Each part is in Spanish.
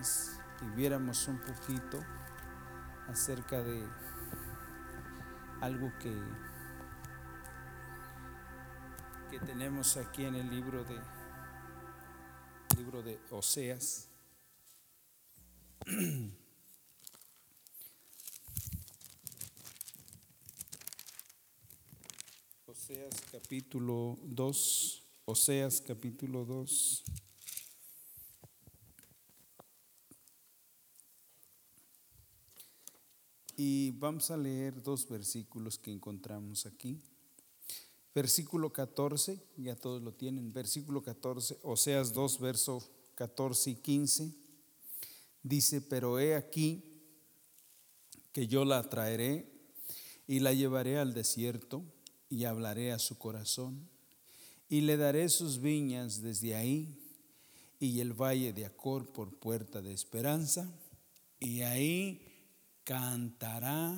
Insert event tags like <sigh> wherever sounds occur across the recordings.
Y viéramos un poquito acerca de algo que, que tenemos aquí en el libro de libro de Oseas. <clears throat> Oseas capítulo 2, Oseas capítulo 2. Y vamos a leer dos versículos que encontramos aquí. Versículo 14, ya todos lo tienen, versículo 14, Oseas 2, verso 14 y 15, dice, pero he aquí que yo la traeré y la llevaré al desierto y hablaré a su corazón. Y le daré sus viñas desde ahí y el valle de Acor por puerta de esperanza. Y ahí cantará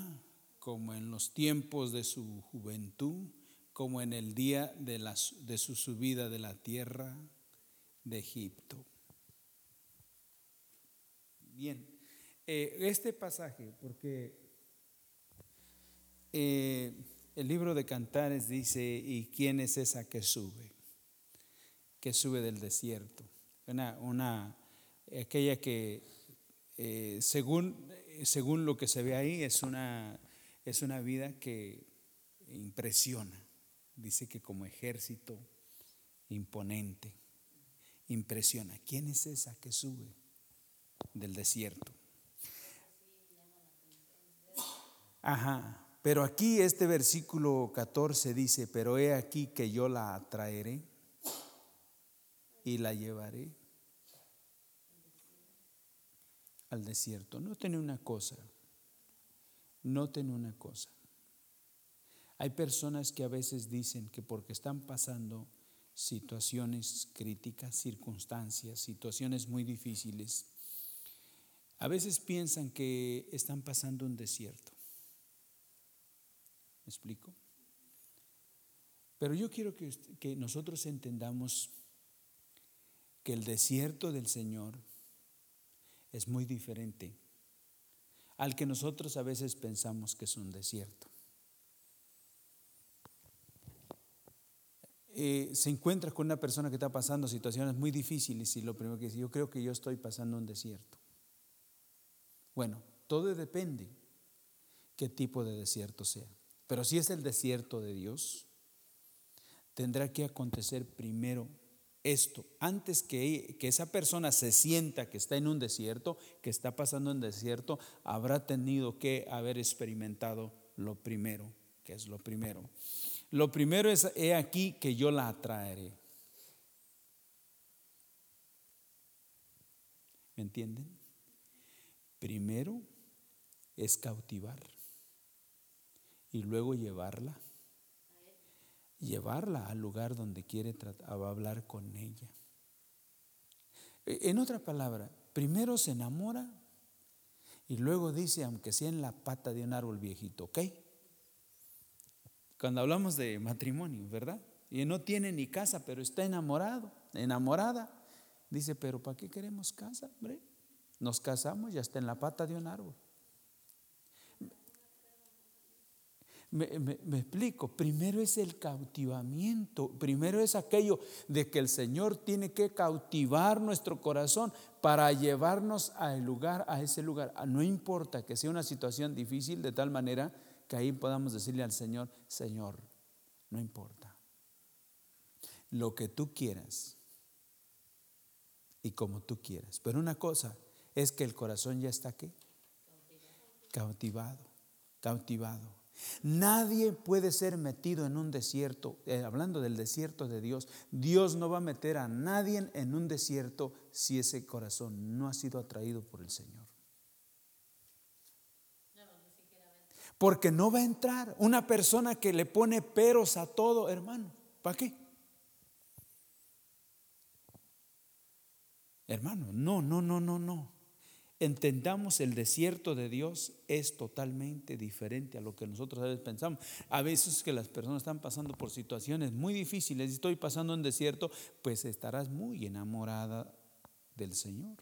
como en los tiempos de su juventud como en el día de, su subida de la tierra de Egipto. Bien, eh, este pasaje, porque eh, el libro de Cantares dice, ¿y quién es esa que sube? Que sube del desierto. Una, una aquella que, eh, según, según lo que se ve ahí, es una, es una vida que impresiona dice que como ejército imponente, impresiona. ¿Quién es esa que sube del desierto? Ajá, pero aquí este versículo 14 dice, pero he aquí que yo la atraeré y la llevaré al desierto. Noten una cosa, noten una cosa. Hay personas que a veces dicen que porque están pasando situaciones críticas, circunstancias, situaciones muy difíciles, a veces piensan que están pasando un desierto. ¿Me explico? Pero yo quiero que, que nosotros entendamos que el desierto del Señor es muy diferente al que nosotros a veces pensamos que es un desierto. Eh, se encuentra con una persona que está pasando situaciones muy difíciles y lo primero que dice, yo creo que yo estoy pasando un desierto. Bueno, todo depende qué tipo de desierto sea. Pero si es el desierto de Dios, tendrá que acontecer primero esto, antes que, que, esa persona se sienta que está en un desierto, que está pasando un desierto, habrá tenido que haber experimentado lo primero, que es lo primero. Lo primero es, he aquí que yo la atraeré. ¿Me entienden? Primero es cautivar y luego llevarla. Llevarla al lugar donde quiere hablar con ella. E, en otra palabra, primero se enamora y luego dice, aunque sea en la pata de un árbol viejito, ¿ok? Cuando hablamos de matrimonio, ¿verdad? Y no tiene ni casa, pero está enamorado, enamorada. Dice, pero ¿para qué queremos casa, hombre? Nos casamos y hasta en la pata de un árbol. Me, explico, primero es el cautivamiento, primero es aquello de que el Señor tiene que cautivar nuestro corazón para llevarnos al lugar, a ese lugar. No importa que sea una situación difícil de tal manera que ahí podamos decirle al Señor, Señor, no importa. Lo que tú quieras y como tú quieras. Pero una cosa es que el corazón ya está aquí. Cautivado, cautivado. Nadie puede ser metido en un desierto, eh, hablando del desierto de Dios, Dios no va a meter a nadie en un desierto si ese corazón no ha sido atraído por el Señor. Porque no va a entrar una persona que le pone peros a todo, hermano. ¿Para qué? Hermano, no, no, no, no, no. Entendamos el desierto de Dios es totalmente diferente a lo que nosotros a veces pensamos. A veces que las personas están pasando por situaciones muy difíciles y estoy pasando en desierto, pues estarás muy enamorada del Señor.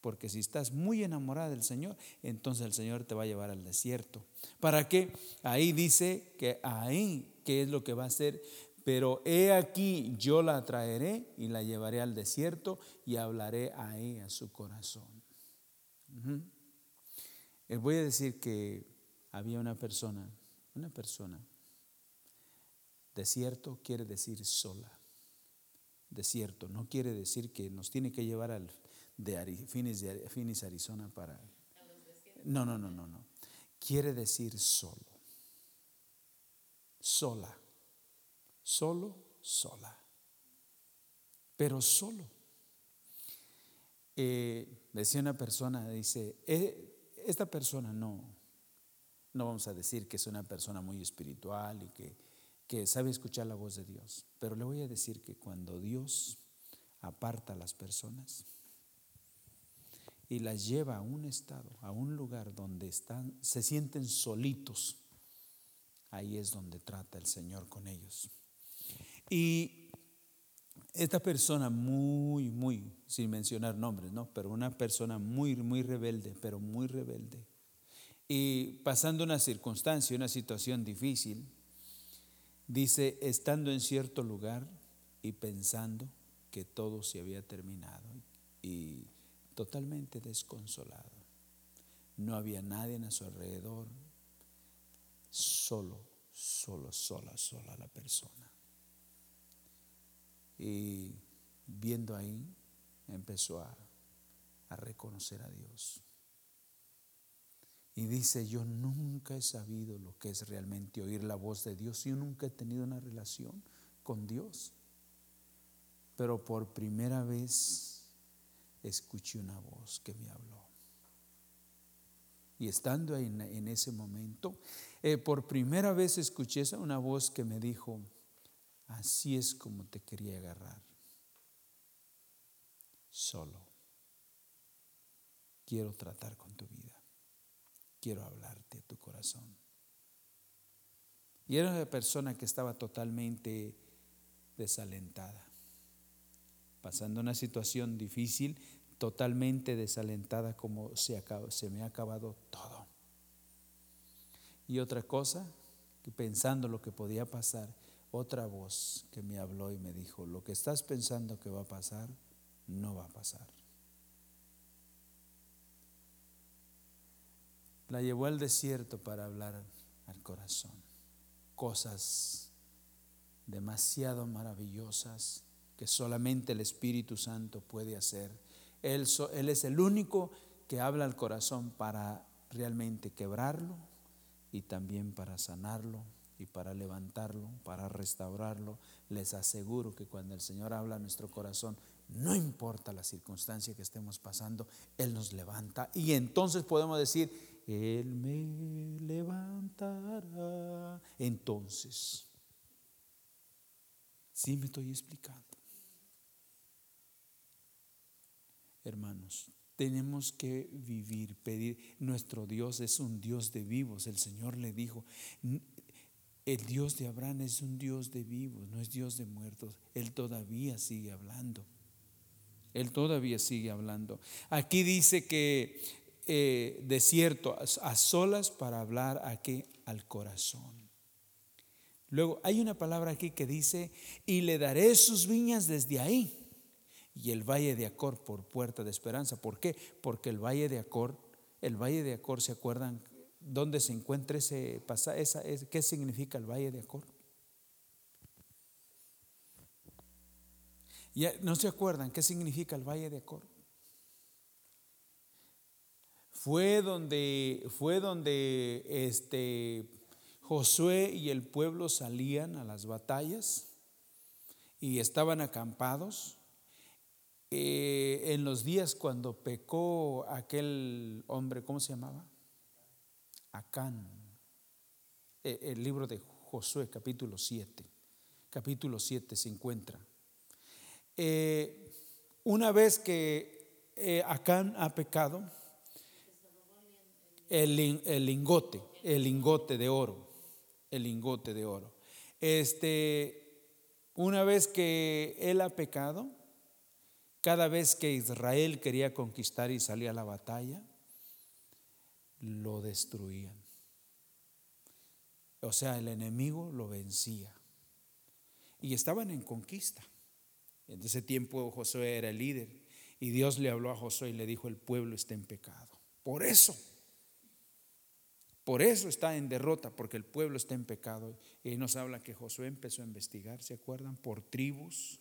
Porque si estás muy enamorada del Señor, entonces el Señor te va a llevar al desierto. ¿Para qué? Ahí dice que ahí, ¿qué es lo que va a hacer? Pero he aquí, yo la traeré y la llevaré al desierto y hablaré ahí a su corazón. Les voy a decir que había una persona, una persona, desierto quiere decir sola. Desierto no quiere decir que nos tiene que llevar al de Phoenix, Arizona para... No, no, no, no, no. Quiere decir solo. Sola. Solo, sola. Pero solo. Eh, decía una persona, dice, eh, esta persona no, no vamos a decir que es una persona muy espiritual y que, que sabe escuchar la voz de Dios, pero le voy a decir que cuando Dios aparta a las personas, y las lleva a un estado, a un lugar donde están, se sienten solitos. Ahí es donde trata el Señor con ellos. Y esta persona muy, muy, sin mencionar nombres, ¿no? Pero una persona muy, muy rebelde, pero muy rebelde. Y pasando una circunstancia, una situación difícil, dice, estando en cierto lugar y pensando que todo se había terminado. Y totalmente desconsolado. No había nadie a su alrededor, solo, solo, sola, sola la persona. Y viendo ahí, empezó a, reconocer a Dios. Y dice, yo nunca he sabido lo que es realmente oír la voz de Dios. Yo nunca he tenido una relación con Dios. Pero por primera vez escuché una voz que me habló. Y estando en, en ese momento, eh, por primera vez escuché una voz que me dijo, así es como te quería agarrar, solo. Quiero tratar con tu vida, quiero hablarte a tu corazón. Y era una persona que estaba totalmente desalentada, pasando una situación difícil, totalmente desalentada como se, me ha acabado todo. Y otra cosa, pensando lo que podía pasar, otra voz que me habló y me dijo, lo que estás pensando que va a pasar, no va a pasar. La llevó al desierto para hablar al corazón. Cosas demasiado maravillosas que solamente el Espíritu Santo puede hacer él, es el único que habla al corazón para realmente quebrarlo y también para sanarlo y para levantarlo, para restaurarlo. Les aseguro que cuando el Señor habla a nuestro corazón, no importa la circunstancia que estemos pasando, Él nos levanta y entonces podemos decir, Él me levantará. Entonces, sí me estoy explicando. hermanos. Tenemos que vivir, pedir. Nuestro Dios es un Dios de vivos. El Señor le dijo, el Dios de Abraham es un Dios de vivos, no es Dios de muertos. Él todavía sigue hablando. Él todavía sigue hablando. Aquí dice que eh, desierto, a solas para hablar aquí al corazón. Luego hay una palabra aquí que dice, y le daré sus viñas desde ahí y el valle de Acor por puerta de esperanza. ¿Por qué? Porque el valle de Acor, el valle de Acor, ¿se acuerdan dónde se encuentra ese pasaje? ¿Qué significa el valle de Acor? ¿Ya ¿No se acuerdan qué significa el valle de Acor? Fue donde, fue donde este, Josué y el pueblo salían a las batallas y estaban acampados eh, en los días cuando pecó aquel hombre, ¿cómo se llamaba? Acán. Eh, el libro de Josué, capítulo 7. Capítulo 7 se encuentra. Eh, una vez que Acán ha pecado, el, lingote, el lingote de oro, el lingote de oro. Este, una vez que él ha pecado, cada vez que Israel quería conquistar y salía a la batalla, lo destruían. O sea, el enemigo lo vencía. Y estaban en conquista. En ese tiempo Josué era el líder y Dios le habló a Josué y le dijo, el pueblo está en pecado. Por eso, por eso está en derrota, porque el pueblo está en pecado. Y nos habla que Josué empezó a investigar, ¿se acuerdan? Por tribus,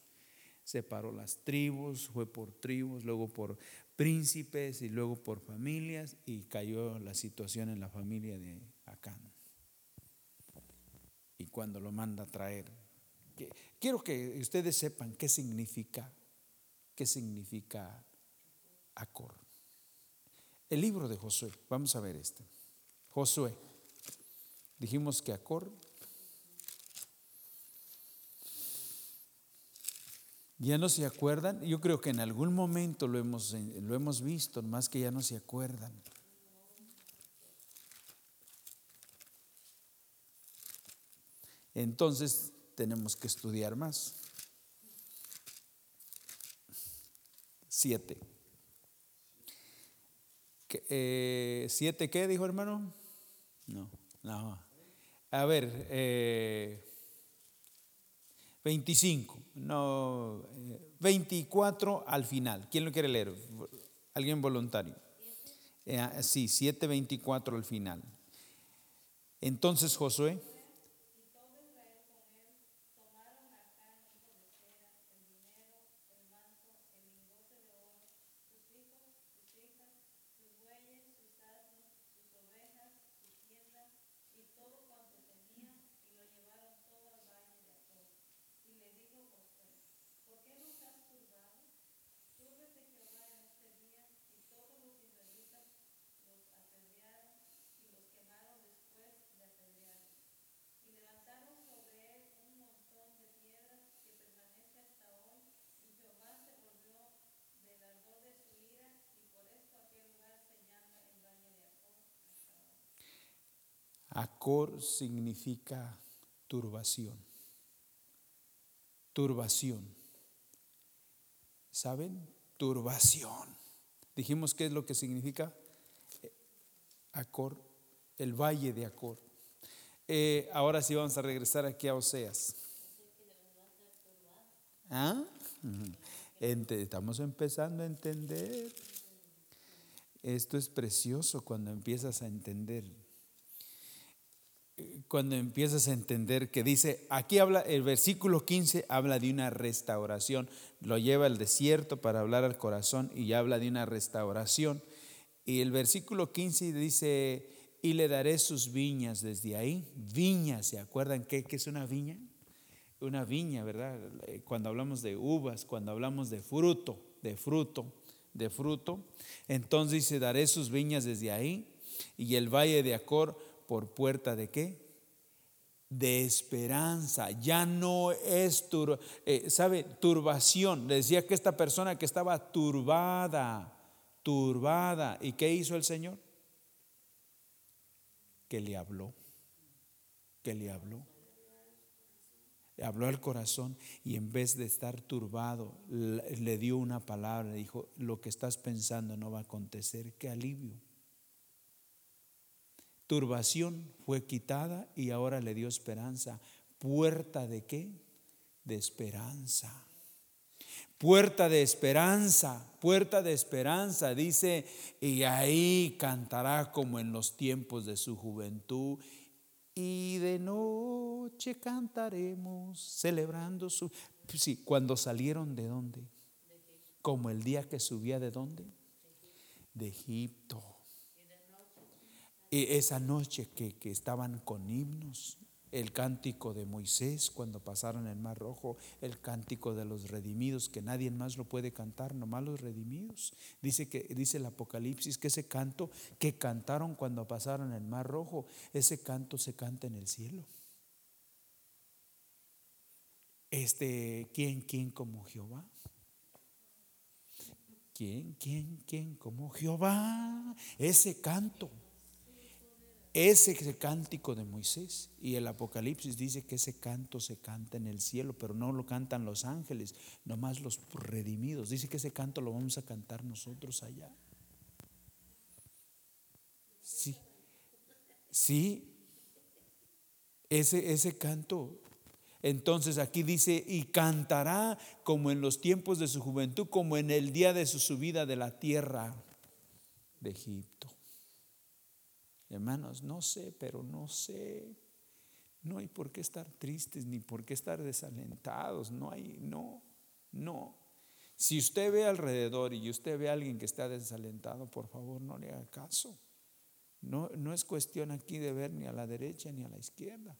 separó las tribus, fue por tribus, luego por príncipes y luego por familias y cayó la situación en la familia de Acán. Y cuando lo manda a traer, quiero que ustedes sepan qué significa, qué significa Acor. El libro de Josué, vamos a ver este. Josué, dijimos que Acor Ya no se acuerdan. Yo creo que en algún momento lo hemos, lo hemos visto, más que ya no se acuerdan. Entonces tenemos que estudiar más. Siete. Eh, ¿Siete qué dijo hermano? No, no. A ver, eh, 25, no, 24 eh, al final. ¿Quién lo quiere leer? ¿Alguien voluntario? Eh, sí, 7.24 al final. Entonces Josué Acor significa turbación. Turbación. ¿Saben? Turbación. Dijimos qué es lo que significa Acor, el valle de Acor. Eh, ahora sí vamos a regresar aquí a Oseas. ¿Ah? <laughs> Estamos empezando a entender. Esto es precioso cuando empiezas a entender cuando empiezas a entender que dice, aquí habla, el versículo 15 habla de una restauración, lo lleva al desierto para hablar al corazón y habla de una restauración. Y el versículo 15 dice, y le daré sus viñas desde ahí. Viñas, ¿se acuerdan qué, qué es una viña? Una viña, ¿verdad? Cuando hablamos de uvas, cuando hablamos de fruto, de fruto, de fruto. Entonces dice, daré sus viñas desde ahí. Y el valle de Acor por puerta de qué? De esperanza. Ya no es, tur eh, ¿sabe? Turbación. Le decía que esta persona que estaba turbada, turbada. ¿Y qué hizo el Señor? Que le habló. Que le habló. Le habló al corazón y en vez de estar turbado, le dio una palabra, le dijo, lo que estás pensando no va a acontecer, qué alivio turbación fue quitada y ahora le dio esperanza. ¿Puerta de qué? De esperanza. Puerta de esperanza, puerta de esperanza, dice, y ahí cantará como en los tiempos de su juventud, y de noche cantaremos, celebrando su... Sí, cuando salieron de dónde? Como el día que subía de dónde? De Egipto esa noche que, estaban con himnos, el cántico de Moisés cuando pasaron el Mar Rojo, el cántico de los redimidos, que nadie más lo puede cantar, nomás los redimidos. Dice, que, dice el Apocalipsis que ese canto que cantaron cuando pasaron el Mar Rojo, ese canto se canta en el cielo. Este, ¿quién, quién como Jehová? ¿Quién, quién, quién como Jehová? Ese canto ese cántico de Moisés. Y el Apocalipsis dice que ese canto se canta en el cielo, pero no lo cantan los ángeles, nomás los redimidos. Dice que ese canto lo vamos a cantar nosotros allá. Sí, sí, ese, ese canto. Entonces aquí dice, y cantará como en los tiempos de su juventud, como en el día de su subida de la tierra de Egipto. Hermanos, no sé, pero no sé. No hay por qué estar tristes ni por qué estar desalentados. No hay, no, no. Si usted ve alrededor y usted ve a alguien que está desalentado, por favor no le haga caso. No, no es cuestión aquí de ver ni a la derecha ni a la izquierda.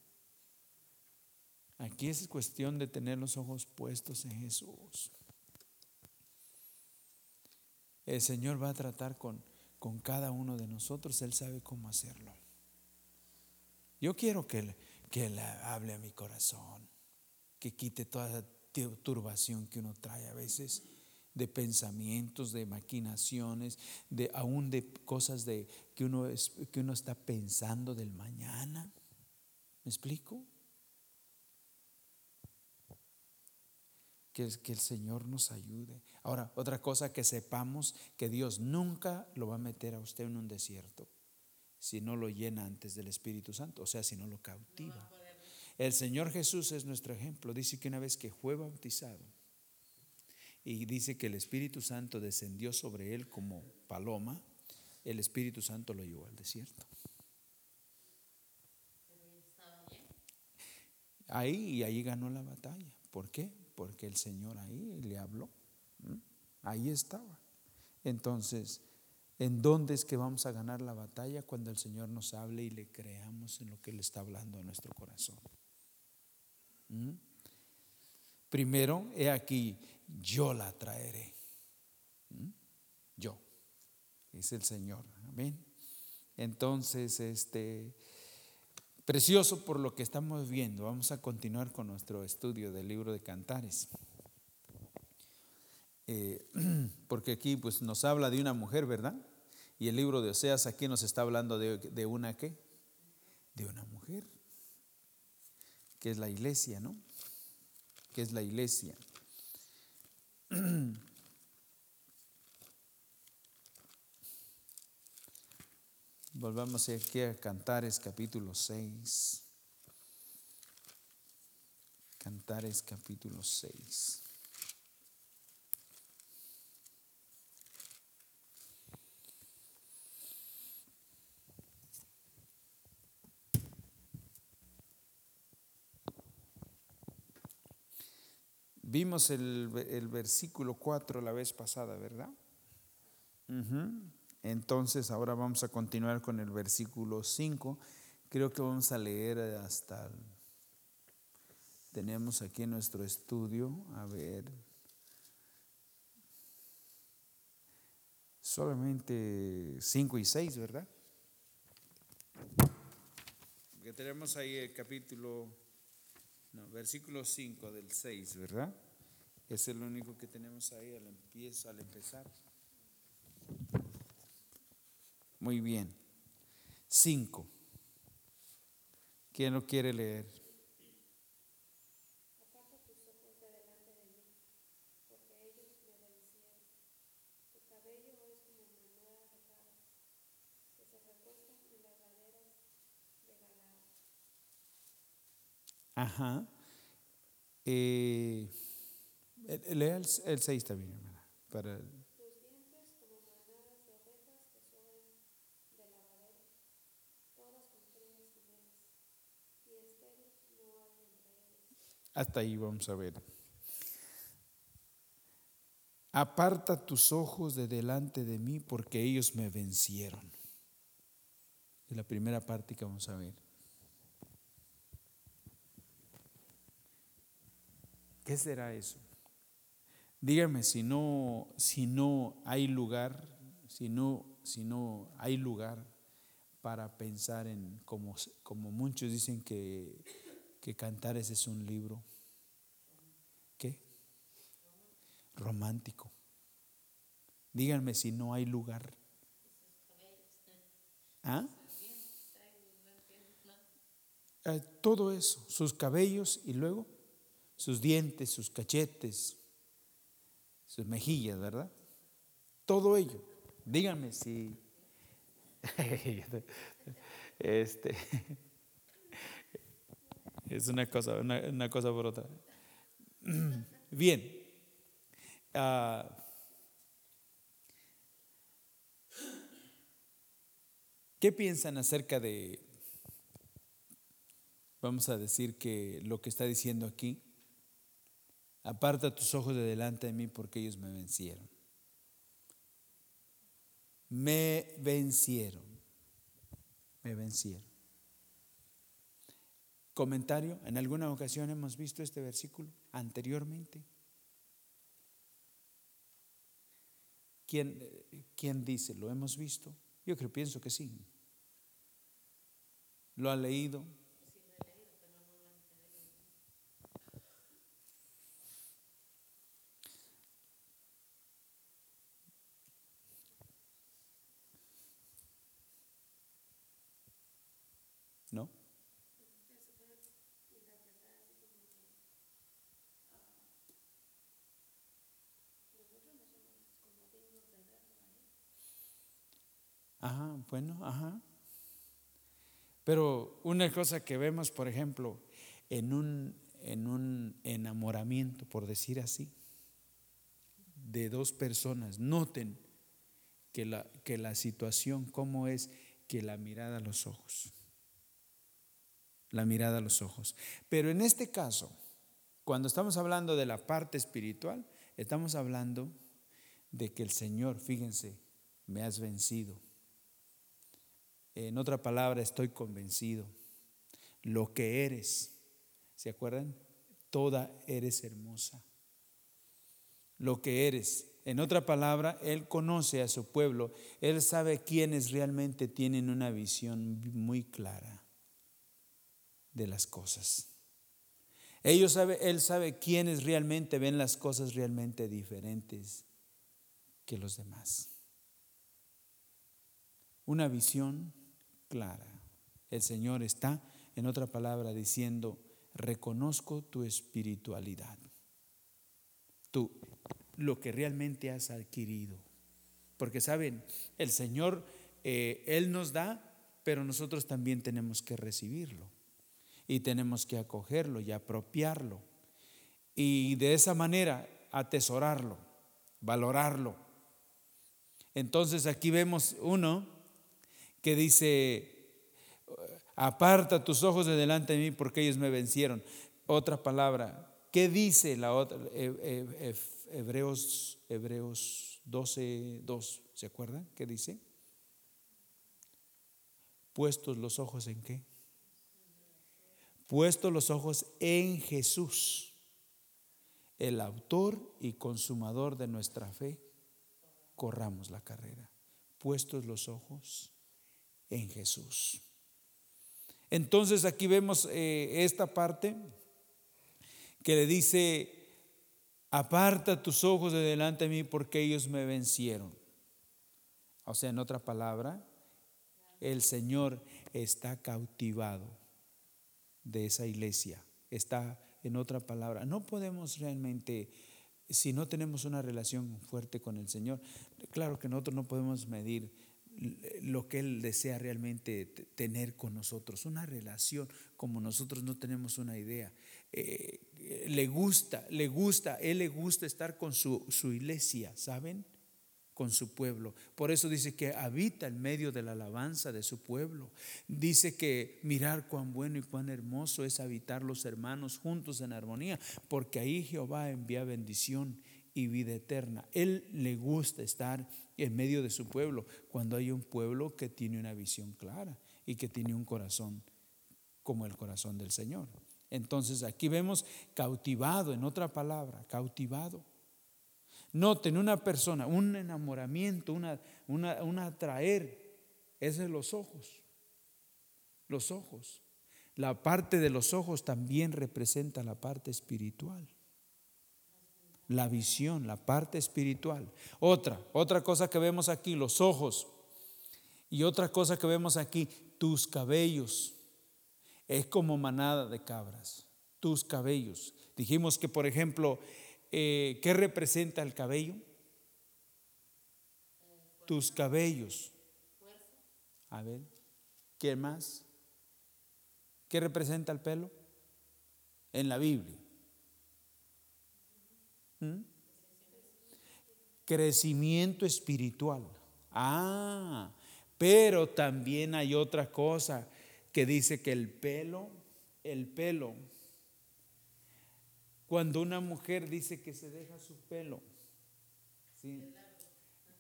Aquí es cuestión de tener los ojos puestos en Jesús. El Señor va a tratar con, con cada uno de nosotros, Él sabe cómo hacerlo. Yo quiero que Él, que él hable a mi corazón, que quite toda la turbación que uno trae a veces de pensamientos, de maquinaciones, de aún de cosas de que uno es, que uno está pensando del mañana. ¿Me explico? Que, el Señor nos ayude. Ahora, otra cosa que sepamos que Dios nunca lo va a meter a usted en un desierto si no lo llena antes del Espíritu Santo, o sea, si no lo cautiva. El Señor Jesús es nuestro ejemplo. Dice que una vez que fue bautizado y dice que el Espíritu Santo descendió sobre él como paloma, el Espíritu Santo lo llevó al desierto. Ahí y ahí ganó la batalla. ¿Por qué? Porque el Señor ahí le habló. Ahí estaba. Entonces, ¿en dónde es que vamos a ganar la batalla? Cuando el Señor nos hable y le creamos en lo que Él está hablando a nuestro corazón. Primero, he aquí, yo la traeré. Yo. Es el Señor. Amén. Entonces, este Precioso por lo que estamos viendo. Vamos a continuar con nuestro estudio del libro de Cantares. Eh, <clears throat> porque aquí pues, nos habla de una mujer, ¿verdad? Y el libro de Oseas aquí nos está hablando de, de una qué? De una mujer, que es la iglesia, ¿no? Que es la iglesia. <clears throat> Volvamos aquí a Cantares capítulo 6. Cantares capítulo 6. Vimos el, el, versículo 4 la vez pasada, ¿verdad? Entonces ahora vamos a continuar con el versículo 5. Creo que vamos a leer hasta... tenemos aquí en nuestro estudio, a ver, solamente 5 y 6, ¿verdad? Que tenemos ahí el capítulo, no, versículo 5 del 6, ¿verdad? Es el único que tenemos ahí al, empiezo, al empezar. Muy bien. Cinco. ¿Quién lo quiere leer? Aparta tus ojos de delante de mí, porque ellos me vencieron. Tu cabello es como manuela de cabras, que se recuestan en las laderas de Galaad. Ajá. Eh, lea el, el seis también, hermana, para Hasta ahí vamos a ver. Aparta tus ojos de delante de mí porque ellos me vencieron. Es la primera parte que vamos a ver. ¿Qué será eso? Dígame si no, si no hay lugar, si no, si no hay lugar para pensar en, como, como muchos dicen que que ese es un libro. ¿Qué? Romántico. Díganme si no hay lugar. ¿Ah? Eh, todo eso, sus cabellos y luego sus dientes, sus cachetes, sus mejillas, ¿verdad? Todo ello. Díganme si... <laughs> este, es una cosa, una, cosa por otra. <clears throat> Bien. Ah, ¿Qué piensan acerca de, vamos a decir que lo que está diciendo aquí? Aparta tus ojos de delante de mí porque ellos me vencieron. Me vencieron. Me vencieron. Comentario, en alguna ocasión hemos visto este versículo anteriormente. ¿Quién, quién dice? ¿Lo hemos visto? Yo creo, pienso que sí. ¿Lo ha leído? ¿No? Ajá, bueno, ajá. Pero una cosa que vemos, por ejemplo, en un, en un enamoramiento, por decir así, de dos personas, noten que la, que la situación, cómo es que la mirada a los ojos, la mirada a los ojos. Pero en este caso, cuando estamos hablando de la parte espiritual, estamos hablando de que el Señor, fíjense, me has vencido en otra palabra, estoy convencido. Lo que eres, ¿se acuerdan? Toda eres hermosa. Lo que eres. En otra palabra, Él conoce a su pueblo. Él sabe quiénes realmente tienen una visión muy clara de las cosas. Él sabe quiénes realmente ven las cosas realmente diferentes que los demás. Una visión clara. El Señor está, en otra palabra, diciendo, reconozco tu espiritualidad, tú, lo que realmente has adquirido. Porque saben, el Señor, eh, Él nos da, pero nosotros también tenemos que recibirlo y tenemos que acogerlo y apropiarlo. Y de esa manera atesorarlo, valorarlo. Entonces aquí vemos uno que dice, aparta tus ojos de delante de mí porque ellos me vencieron. Otra palabra, ¿qué dice la otra? Hebreos, Hebreos 12, 2, ¿se acuerdan? ¿Qué dice? Puestos los ojos en qué? Puestos los ojos en Jesús, el autor y consumador de nuestra fe, corramos la carrera. Puestos los ojos en Jesús. Entonces aquí vemos eh, esta parte que le dice, aparta tus ojos de delante de mí porque ellos me vencieron. O sea, en otra palabra, el Señor está cautivado de esa iglesia. Está, en otra palabra, no podemos realmente, si no tenemos una relación fuerte con el Señor, claro que nosotros no podemos medir lo que Él desea realmente tener con nosotros, una relación como nosotros no tenemos una idea. Eh, le gusta, le gusta, Él le gusta estar con su, su iglesia, ¿saben? Con su pueblo. Por eso dice que habita en medio de la alabanza de su pueblo. Dice que mirar cuán bueno y cuán hermoso es habitar los hermanos juntos en armonía, porque ahí Jehová envía bendición y vida eterna. Él le gusta estar en medio de su pueblo, cuando hay un pueblo que tiene una visión clara y que tiene un corazón como el corazón del Señor. Entonces aquí vemos cautivado, en otra palabra, cautivado. Noten una persona, un enamoramiento, una, una, un atraer, es de los ojos. Los ojos. La parte de los ojos también representa la parte espiritual la visión, la parte espiritual. Otra, otra cosa que vemos aquí, los ojos. Y otra cosa que vemos aquí, tus cabellos. Es como manada de cabras, tus cabellos. Dijimos que, por ejemplo, eh, ¿qué representa el cabello? Tus cabellos. A ver, ¿qué más? ¿Qué representa el pelo? En la Biblia. Crecimiento espiritual. Ah, pero también hay otra cosa que dice que el pelo, el pelo, cuando una mujer dice que se deja su pelo,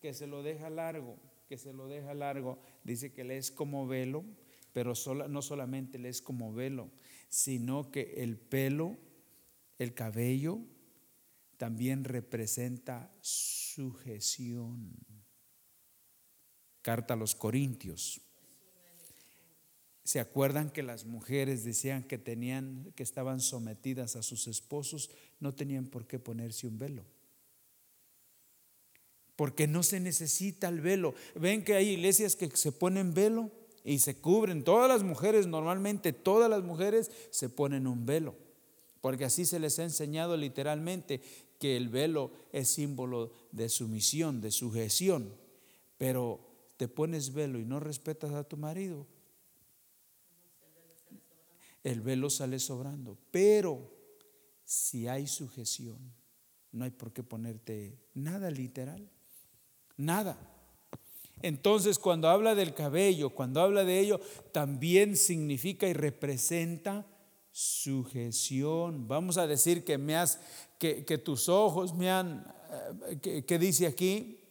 que se lo deja largo, que se lo deja largo, dice que le es como velo, pero no solamente le es como velo, sino que el pelo, el cabello, también representa sujeción. Carta a los Corintios. ¿Se acuerdan que las mujeres decían que tenían que estaban sometidas a sus esposos, no tenían por qué ponerse un velo? Porque no se necesita el velo. Ven que hay iglesias que se ponen velo y se cubren. Todas las mujeres, normalmente todas las mujeres se ponen un velo, porque así se les ha enseñado literalmente que el velo es símbolo de sumisión, de sujeción. Pero te pones velo y no respetas a tu marido, el velo sale sobrando. Pero si hay sujeción, no hay por qué ponerte nada literal, nada. Entonces, cuando habla del cabello, cuando habla de ello, también significa y representa sujeción. Vamos a decir que me has, que, tus ojos me han, eh, que, dice aquí,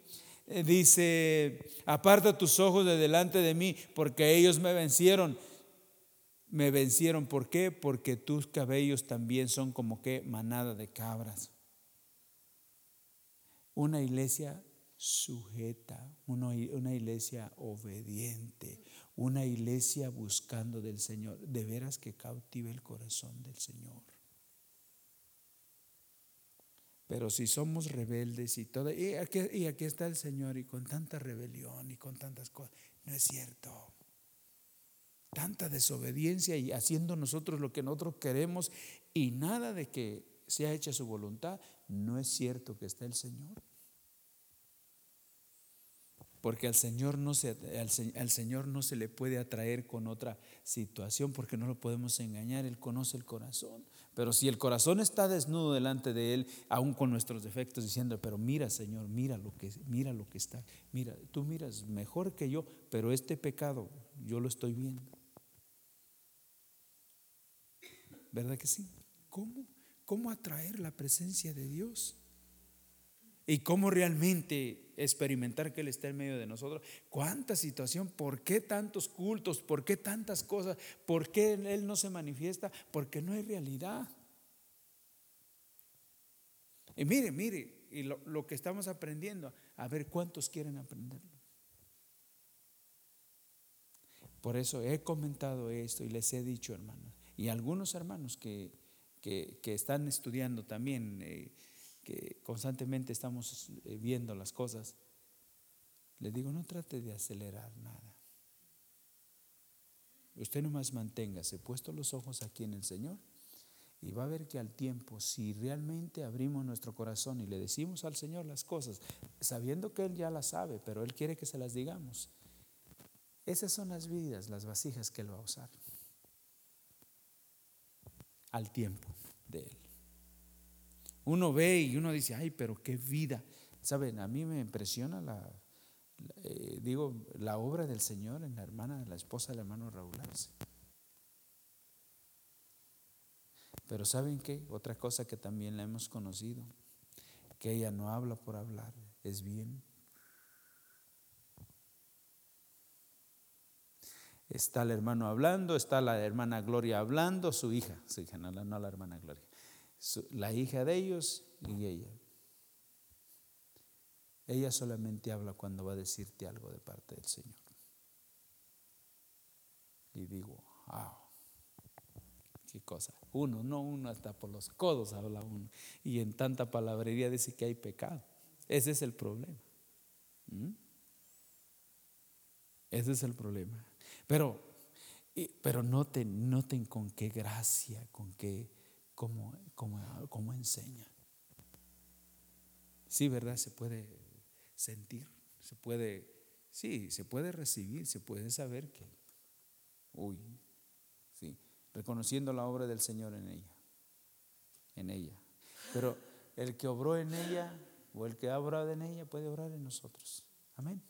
eh, dice, aparta tus ojos de delante de mí, porque ellos me vencieron. Me vencieron, ¿por qué? Porque tus cabellos también son como que manada de cabras. Una iglesia sujeta, una, iglesia obediente, una iglesia buscando del Señor, de veras que cautive el corazón del Señor. Pero si somos rebeldes y todo, y aquí, y aquí está el Señor y con tanta rebelión y con tantas cosas, no es cierto. Tanta desobediencia y haciendo nosotros lo que nosotros queremos y nada de que sea hecha su voluntad, no es cierto que está el Señor porque al Señor, no se, al, Señor no se le puede atraer con otra situación porque no lo podemos engañar, Él conoce el corazón. Pero si el corazón está desnudo delante de Él, aún con nuestros defectos, diciendo, pero mira Señor, mira lo que, mira lo que está, mira, tú miras mejor que yo, pero este pecado yo lo estoy viendo. ¿Verdad que sí? ¿Cómo? ¿Cómo atraer la presencia de Dios? Y cómo realmente experimentar que Él está en medio de nosotros. ¿Cuánta situación? ¿Por qué tantos cultos? ¿Por qué tantas cosas? ¿Por qué Él no se manifiesta? Porque no hay realidad. Y mire, mire, y lo, que estamos aprendiendo, a ver cuántos quieren aprenderlo. Por eso he comentado esto y les he dicho, hermanos, y algunos hermanos que, que, están estudiando también. Eh, que constantemente estamos eh, viendo las cosas, le digo, no trate de acelerar nada. Usted nomás manténgase puesto los ojos aquí en el Señor y va a ver que al tiempo, si realmente abrimos nuestro corazón y le decimos al Señor las cosas, sabiendo que Él ya las sabe, pero Él quiere que se las digamos, esas son las vidas, las vasijas que Él va a usar al tiempo de Él. Uno ve y uno dice, ay, pero qué vida. Saben, a mí me impresiona la, eh, digo, la obra del Señor en la hermana, la esposa del hermano Raúl Arce. Pero ¿saben qué? Otra cosa que también la hemos conocido, que ella no habla por hablar, es bien. Está el hermano hablando, está la hermana Gloria hablando, su hija, su hija, no la hermana Gloria la hija de ellos y ella. Ella solamente habla cuando va a decirte algo de parte del Señor. Y digo, wow, qué cosa. Uno, no uno, hasta por los codos habla uno. Y en tanta palabrería dice que hay pecado. Ese es el problema. ¿Mm? Ese es el problema. Pero pero noten, noten con qué gracia, con qué, cómo, cómo, cómo enseña. Sí, ¿verdad? Se puede sentir, se puede, sí, se puede recibir, se puede saber que, uy, sí, reconociendo la obra del Señor en ella, en ella. Pero el que obró en ella o el que ha obrado en ella puede obrar en nosotros. Amén.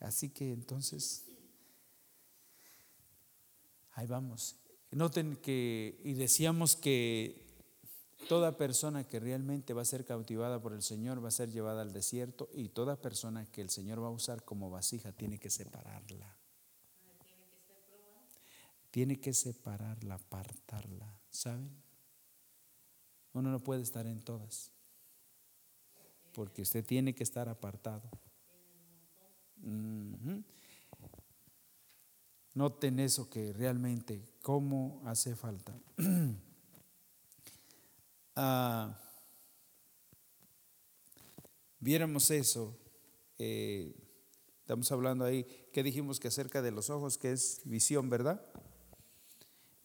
Así que entonces, ahí vamos. Noten que, y decíamos que toda persona que realmente va a ser cautivada por el Señor va a ser llevada al desierto y toda persona que el Señor va a usar como vasija tiene que separarla. Tiene que separarla, apartarla, ¿saben? Uno no puede estar en todas, porque usted tiene que estar apartado. Ujú. Noten eso que realmente, cómo hace falta. <clears throat> Ah, viéramos eso, eh, estamos hablando ahí, ¿qué dijimos que acerca de los ojos, que es visión, verdad?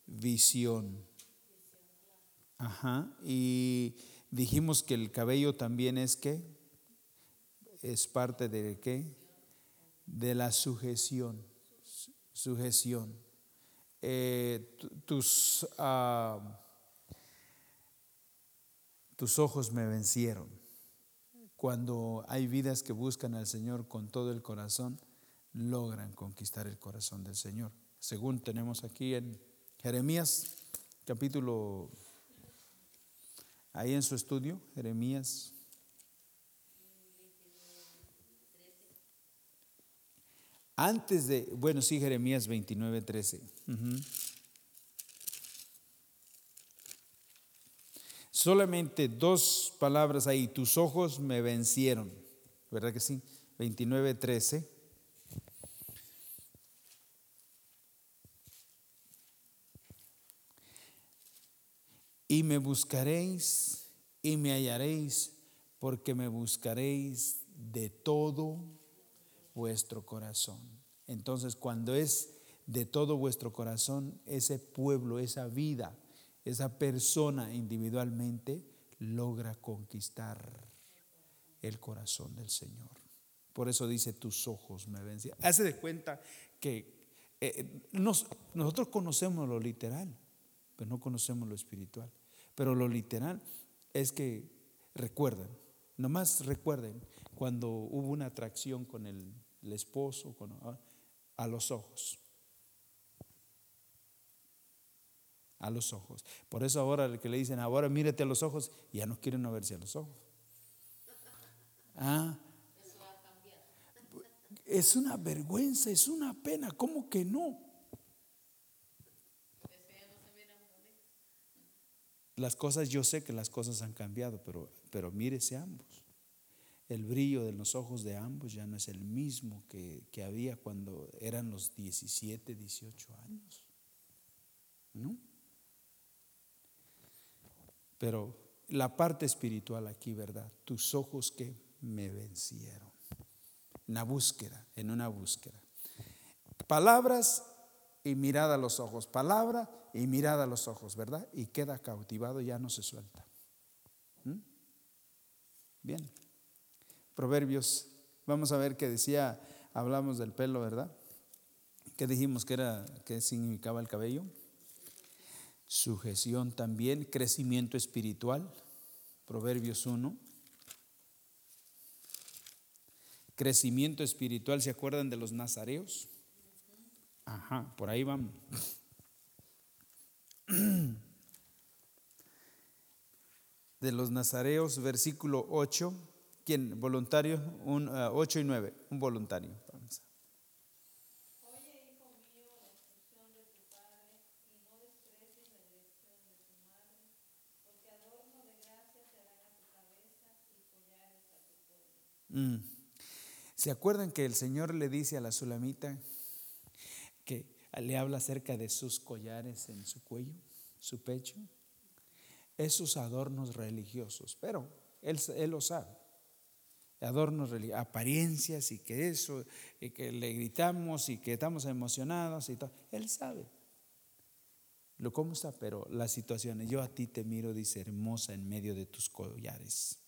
Visión. Ajá, y dijimos que el cabello también es qué? Es parte de qué? De la sujeción. Su- Sujeción. Eh, tu- tus, ah, tus ojos me vencieron. Cuando hay vidas que buscan al Señor con todo el corazón, logran conquistar el corazón del Señor. Según tenemos aquí en Jeremías, capítulo, ahí en su estudio, Jeremías. Antes de, bueno, sí, Jeremías 29, 13. Ujú. Solamente dos palabras ahí, tus ojos me vencieron, ¿verdad que sí? 29, 13. Y me buscaréis y me hallaréis, porque me buscaréis de todo vuestro corazón. Entonces, cuando es de todo vuestro corazón, ese pueblo, esa vida, esa persona individualmente logra conquistar el corazón del Señor. Por eso dice, tus ojos me vencieron. Hace de cuenta que eh, nos- nosotros conocemos lo literal, pero no conocemos lo espiritual. Pero lo literal es que recuerden, nomás recuerden cuando hubo una atracción con el, el esposo, con, a, los ojos. A los ojos. Por eso ahora que le dicen, ahora mírate a los ojos, ya no quieren no verse a los ojos. Ah, es una vergüenza, es una pena, ¿cómo que no? Las cosas, yo sé que las cosas han cambiado, pero, pero mírese ambos. El brillo de los ojos de ambos ya no es el mismo que, que había cuando eran los 17, 18 años. ¿No? Pero la parte espiritual aquí, ¿verdad? Tus ojos que me vencieron. Una búsqueda, en una búsqueda. Palabras y mirada a los ojos. Palabra y mirada a los ojos, ¿verdad? Y queda cautivado, ya no se suelta. ¿Mm? Bien. Proverbios. Vamos a ver qué decía, hablamos del pelo, ¿verdad? ¿Qué dijimos que era, qué significaba el cabello? Sujeción también, crecimiento espiritual. Proverbios 1. Crecimiento espiritual, ¿se acuerdan de los nazareos? Ajá, por ahí vamos. <clears throat> De los nazareos, versículo 8. ¿Quién? Voluntario, un, ah, 8 y 9. Un voluntario. Mm. ¿Se acuerdan que el Señor le dice a la sulamita que le habla acerca de sus collares en su cuello, su pecho? Esos adornos religiosos, pero él, él lo sabe. Adornos, apariencias y que eso, y que le gritamos y que estamos emocionados y todo. Él sabe lo cómo está, pero las situaciones. Yo a ti te miro, dice, hermosa en medio de tus collares.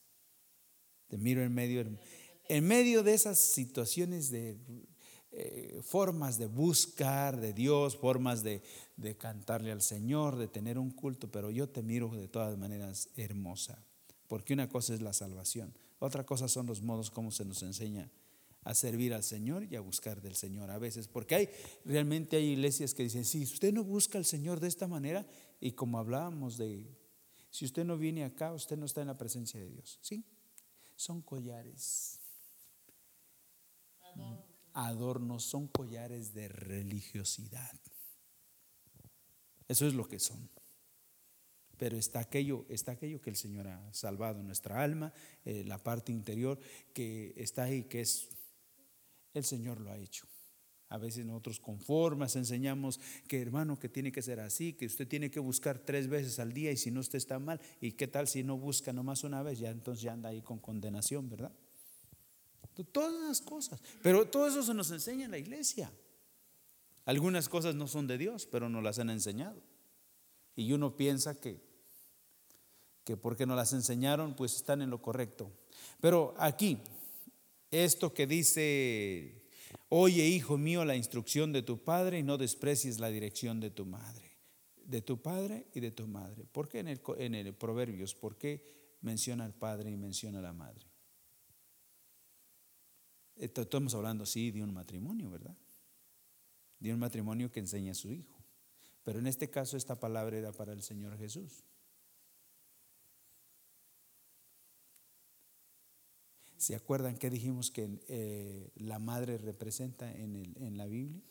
Te miro en medio, en medio de esas situaciones de eh, formas de buscar de Dios, formas de, de cantarle al Señor, de tener un culto, pero yo te miro de todas maneras hermosa, porque una cosa es la salvación, otra cosa son los modos como se nos enseña a servir al Señor y a buscar del Señor a veces, porque hay realmente hay iglesias que dicen, si usted no busca al Señor de esta manera, y como hablábamos de, si usted no viene acá, usted no está en la presencia de Dios, ¿sí? Son collares, adornos, son collares de religiosidad. Eso es lo que son. Pero está aquello, está aquello que el Señor ha salvado nuestra alma, eh, la parte interior que está ahí, que es el Señor lo ha hecho. A veces nosotros con formas enseñamos que hermano que tiene que ser así, que usted tiene que buscar tres veces al día y si no usted está mal, y qué tal si no busca nomás una vez, ya entonces ya anda ahí con condenación, ¿verdad? Todas las cosas, pero todo eso se nos enseña en la iglesia. Algunas cosas no son de Dios, pero nos las han enseñado. Y uno piensa que, que porque nos las enseñaron, pues están en lo correcto. Pero aquí, esto que dice, oye hijo mío la instrucción de tu padre y no desprecies la dirección de tu madre, de tu padre y de tu madre. ¿Por qué en el, en el Proverbios? ¿Por qué menciona al padre y menciona a la madre? Estamos hablando, sí, de un matrimonio, ¿verdad? De un matrimonio que enseña a su hijo. Pero en este caso esta palabra era para el Señor Jesús. ¿Se acuerdan que dijimos que eh, la madre representa en, el, en la Biblia?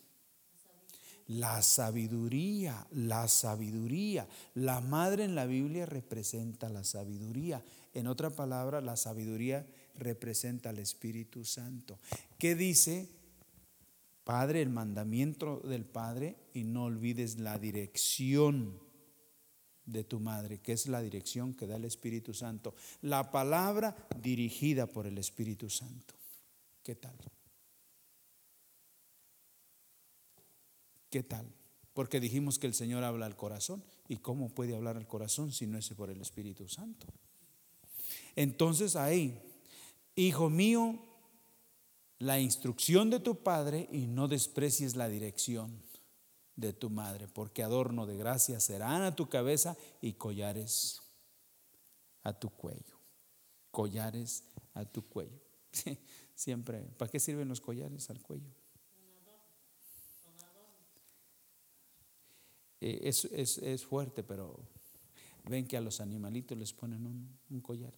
La sabiduría, la sabiduría. La madre en la Biblia representa la sabiduría. En otra palabra, la sabiduría representa al Espíritu Santo. ¿Qué dice? Padre, el mandamiento del Padre y no olvides la dirección de tu madre, que es la dirección que da el Espíritu Santo. La palabra dirigida por el Espíritu Santo. ¿Qué tal? ¿Qué tal? Porque dijimos que el Señor habla al corazón. ¿Y cómo puede hablar al corazón si no es por el Espíritu Santo? Entonces ahí, hijo mío, la instrucción de tu padre y no desprecies la dirección de tu madre, porque adorno de gracia serán a tu cabeza y collares a tu cuello. Collares a tu cuello. <laughs> Siempre, ¿para qué sirven los collares al cuello? Eh, es, es, es, fuerte, pero ven que a los animalitos les ponen un, un collar.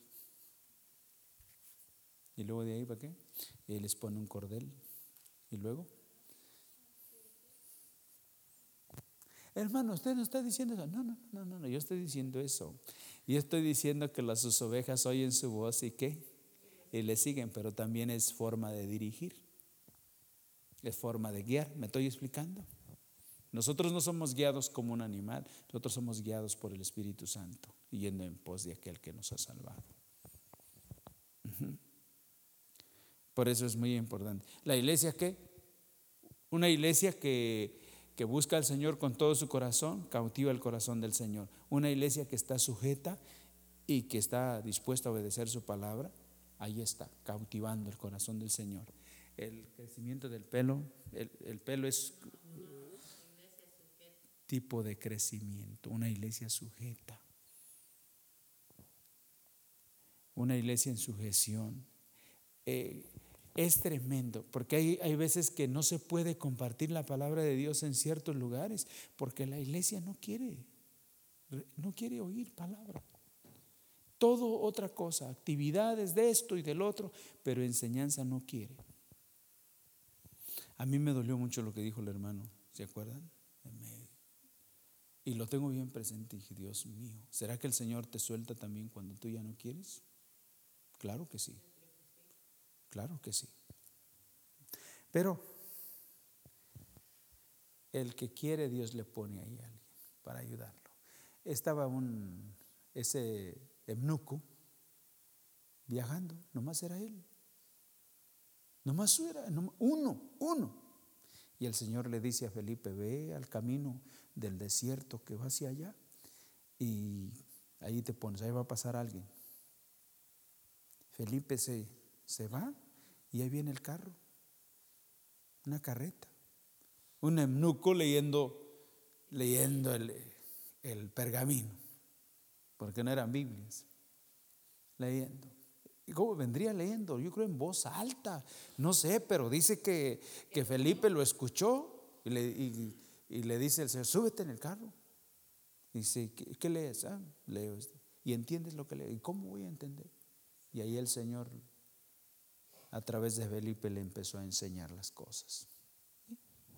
Y luego de ahí, ¿para qué? Y les pone un cordel. Y luego. Hermano, usted no está diciendo eso. No, no, no, no, no, yo estoy diciendo eso. Yo estoy diciendo que las sus ovejas oyen su voz y qué? Y le siguen, pero también es forma de dirigir. Es forma de guiar. ¿Me estoy explicando? Nosotros no somos guiados como un animal, nosotros somos guiados por el Espíritu Santo, yendo en pos de aquel que nos ha salvado. Por eso es muy importante. La iglesia qué? Una iglesia que, que busca al Señor con todo su corazón, cautiva el corazón del Señor. Una iglesia que está sujeta y que está dispuesta a obedecer su palabra, ahí está, cautivando el corazón del Señor. El crecimiento del pelo, el, el pelo es tipo de crecimiento, una iglesia sujeta, una iglesia en sujeción. Eh, es tremendo, porque hay, hay veces que no se puede compartir la palabra de Dios en ciertos lugares, porque la iglesia no quiere, no quiere oír palabra. Todo otra cosa, actividades de esto y del otro, pero enseñanza no quiere. A mí me dolió mucho lo que dijo el hermano, ¿se acuerdan? Y lo tengo bien presente. Dije, Dios mío, ¿será que el Señor te suelta también cuando tú ya no quieres? Claro que sí. Claro que sí. Pero el que quiere, Dios le pone ahí a alguien para ayudarlo. Estaba un, ese eunuco viajando, nomás era él. Nomás era uno, uno. Y el Señor le dice a Felipe, ve al camino del desierto que va hacia allá y ahí te pones, ahí va a pasar alguien. Felipe se, se va y ahí viene el carro, una carreta, un eunuco leyendo, leyendo el, el pergamino, porque no eran Biblias, leyendo. ¿Y cómo vendría leyendo? Yo creo en voz alta, no sé, pero dice que, que Felipe lo escuchó y le, y, le dice el Señor, súbete en el carro. Dice, ¿qué, lees? Ah, leo esto. ¿Y entiendes lo que leo? ¿Y cómo voy a entender? Y ahí el Señor, a través de Felipe, le empezó a enseñar las cosas.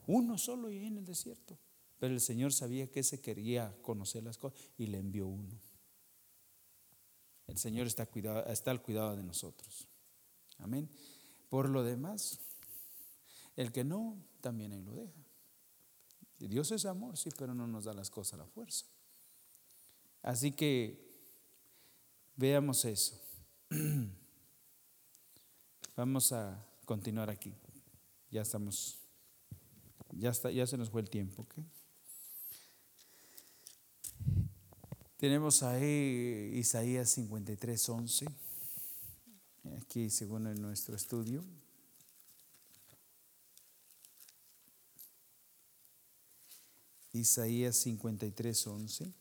Uno solo y en el desierto. Pero el Señor sabía que ese quería conocer las cosas y le envió uno. El Señor está, cuidado, al cuidado de nosotros. Amén. Por lo demás, el que no, también ahí lo deja. Dios es amor, sí, pero no nos da las cosas a la fuerza. Así que veamos eso. <clears throat> Vamos a continuar aquí. Ya estamos, ya, está, ya se nos fue el tiempo. Tenemos ahí Isaías 53, 11, aquí según en nuestro estudio. Isaías 53, 11.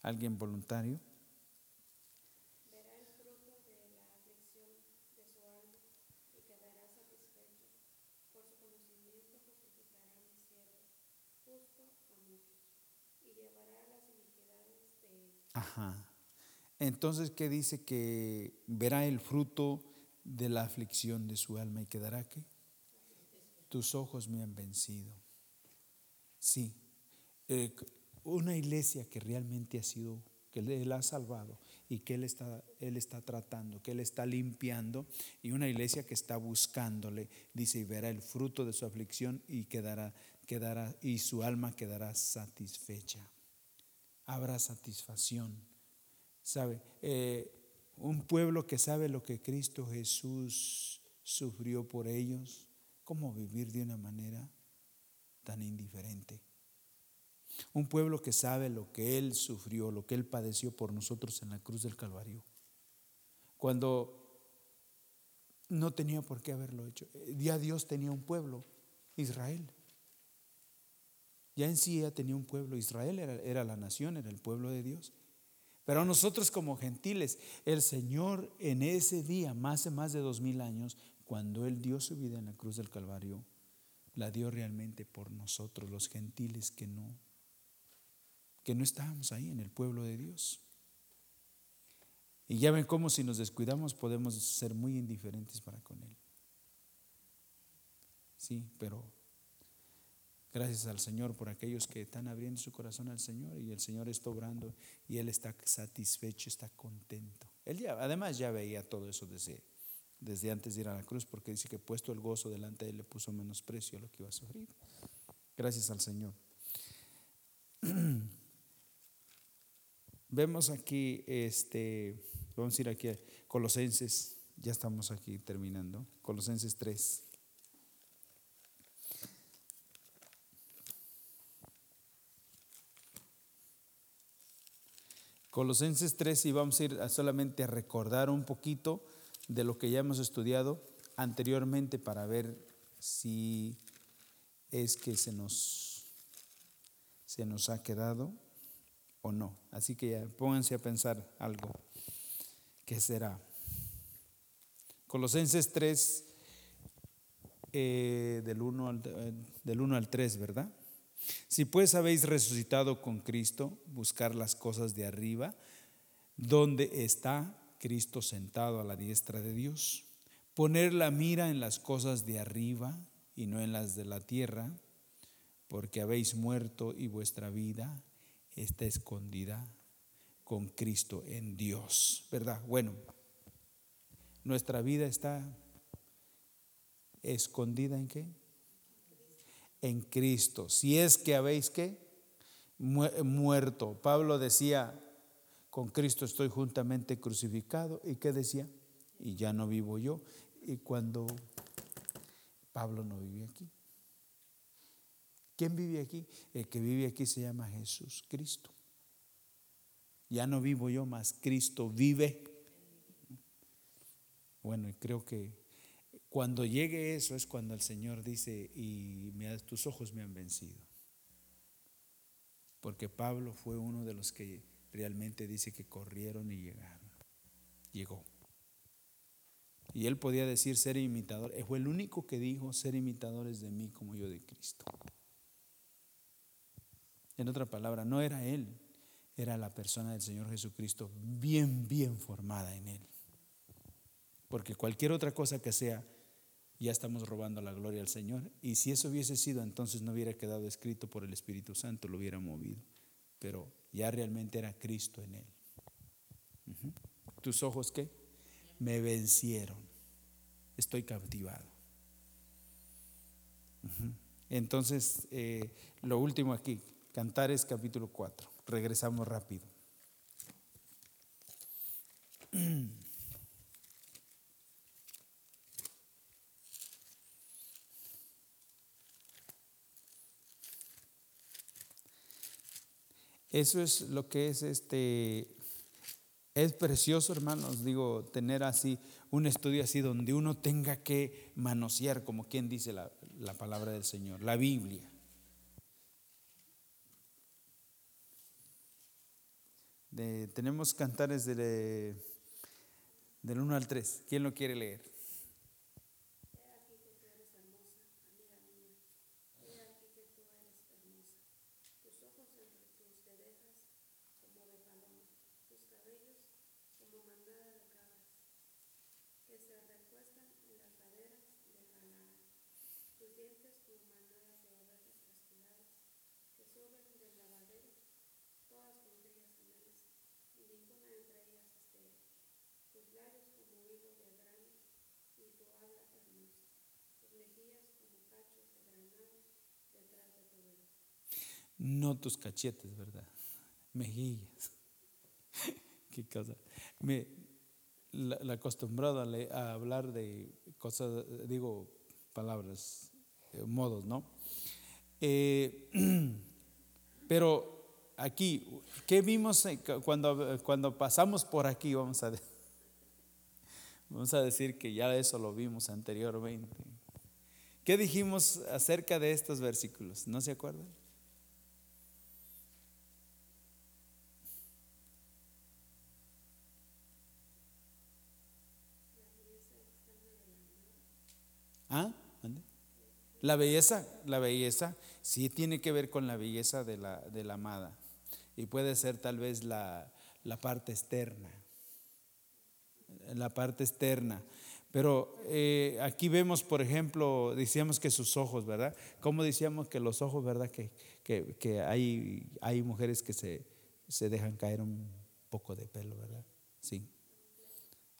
¿Alguien voluntario? Ajá. Entonces, ¿qué dice? Que verá el fruto de la aflicción de su alma y quedará qué? Tus ojos me han vencido. Sí. Eh, una iglesia que realmente ha sido, que Él ha salvado y que Él está, Él está tratando, que Él está limpiando, y una iglesia que está buscándole, dice, y verá el fruto de su aflicción y quedará, quedará, y su alma quedará satisfecha habrá satisfacción. ¿Sabe? Eh, un pueblo que sabe lo que Cristo Jesús sufrió por ellos, ¿cómo vivir de una manera tan indiferente? Un pueblo que sabe lo que Él sufrió, lo que Él padeció por nosotros en la cruz del Calvario. Cuando no tenía por qué haberlo hecho. Ya Dios tenía un pueblo, Israel. Ya en sí ya tenía un pueblo, Israel era, la nación, era el pueblo de Dios. Pero nosotros como gentiles, el Señor en ese día, más de más de dos mil años, cuando Él dio su vida en la cruz del Calvario, la dio realmente por nosotros, los gentiles que no, que no estábamos ahí en el pueblo de Dios. Y ya ven cómo si nos descuidamos podemos ser muy indiferentes para con Él. Sí, pero Gracias al Señor por aquellos que están abriendo su corazón al Señor y el Señor está obrando y Él está satisfecho, está contento. Él ya, además ya veía todo eso desde, desde antes de ir a la cruz porque dice que puesto el gozo delante de Él le puso menosprecio a lo que iba a sufrir. Gracias al Señor. <clears throat> Vemos aquí, este, vamos a ir aquí a Colosenses, ya estamos aquí terminando, Colosenses 3. Colosenses 3 y vamos a ir solamente a recordar un poquito de lo que ya hemos estudiado anteriormente para ver si es que se nos, se nos ha quedado o no. Así que ya pónganse a pensar algo. ¿Qué será? Colosenses 3, eh, del, 1 al, eh, del 1 al 3, ¿verdad? Si pues habéis resucitado con Cristo, buscar las cosas de arriba, donde está Cristo sentado a la diestra de Dios. Poner la mira en las cosas de arriba y no en las de la tierra, porque habéis muerto y vuestra vida está escondida con Cristo en Dios. ¿Verdad? Bueno, nuestra vida está escondida en qué? En Cristo. Si es que habéis que muerto. Pablo decía, con Cristo estoy juntamente crucificado. ¿Y qué decía? Y ya no vivo yo. Y cuando Pablo no vive aquí. ¿Quién vive aquí? El que vive aquí se llama Jesús Cristo. Ya no vivo yo, más Cristo vive. Bueno, y creo que cuando llegue eso es cuando el Señor dice, y tus ojos me han vencido. Porque Pablo fue uno de los que realmente dice que corrieron y llegaron. Llegó. Y él podía decir ser imitador. Fue el único que dijo ser imitadores de mí como yo de Cristo. En otra palabra, no era él, era la persona del Señor Jesucristo bien, bien formada en él. Porque cualquier otra cosa que sea, ya estamos robando la gloria al Señor. Y si eso hubiese sido, entonces no hubiera quedado escrito por el Espíritu Santo, lo hubiera movido. Pero ya realmente era Cristo en él. ¿Tus ojos qué? Me vencieron. Estoy cautivado. Entonces, eh, lo último aquí, Cantares capítulo 4. Regresamos rápido. <clears throat> Eso es lo que es este. Es precioso, hermanos, digo, tener así un estudio así donde uno tenga que manosear, como quien dice la, la palabra del Señor, la Biblia. tenemos cantares de, del 1 al 3. ¿Quién lo quiere leer? He aquí que tú eres hermosa, amiga mía. He aquí que tú eres hermosa. Tus ojos entre tus dedejas como de paloma, tus cabellos como mandada de cabras, que se recuestan en las laderas de Galaad. Tus dientes como manadas de ovejas trasquiladas, que suben del lavadero, todas con crías gemelas, y ninguna entre ellas estéril. Tus labios como hilo de grano, y tu habla hermosa. Tus mejillas como cachos de granado detrás de tu velo. No tus cachetes, ¿verdad? Mejillas. <laughs> Qué cosa. Me, la, acostumbrado a, hablar de cosas, digo, palabras, eh, modos, ¿no? Eh, <clears throat> pero aquí, ¿qué vimos cu- cuando, cuando pasamos por aquí? Vamos a, <laughs> vamos a decir que ya eso lo vimos anteriormente. ¿Qué dijimos acerca de estos versículos? ¿No se acuerdan? ¿Ah? ¿Mande? La belleza, la belleza sí tiene que ver con la belleza de la, de la amada. Y puede ser tal vez la, la parte externa. La parte externa. Pero eh, aquí vemos, por ejemplo, decíamos que sus ojos, ¿verdad? Como decíamos que los ojos, ¿verdad? Que, que, que hay, hay mujeres que se, se dejan caer un poco de pelo, ¿verdad? Sí.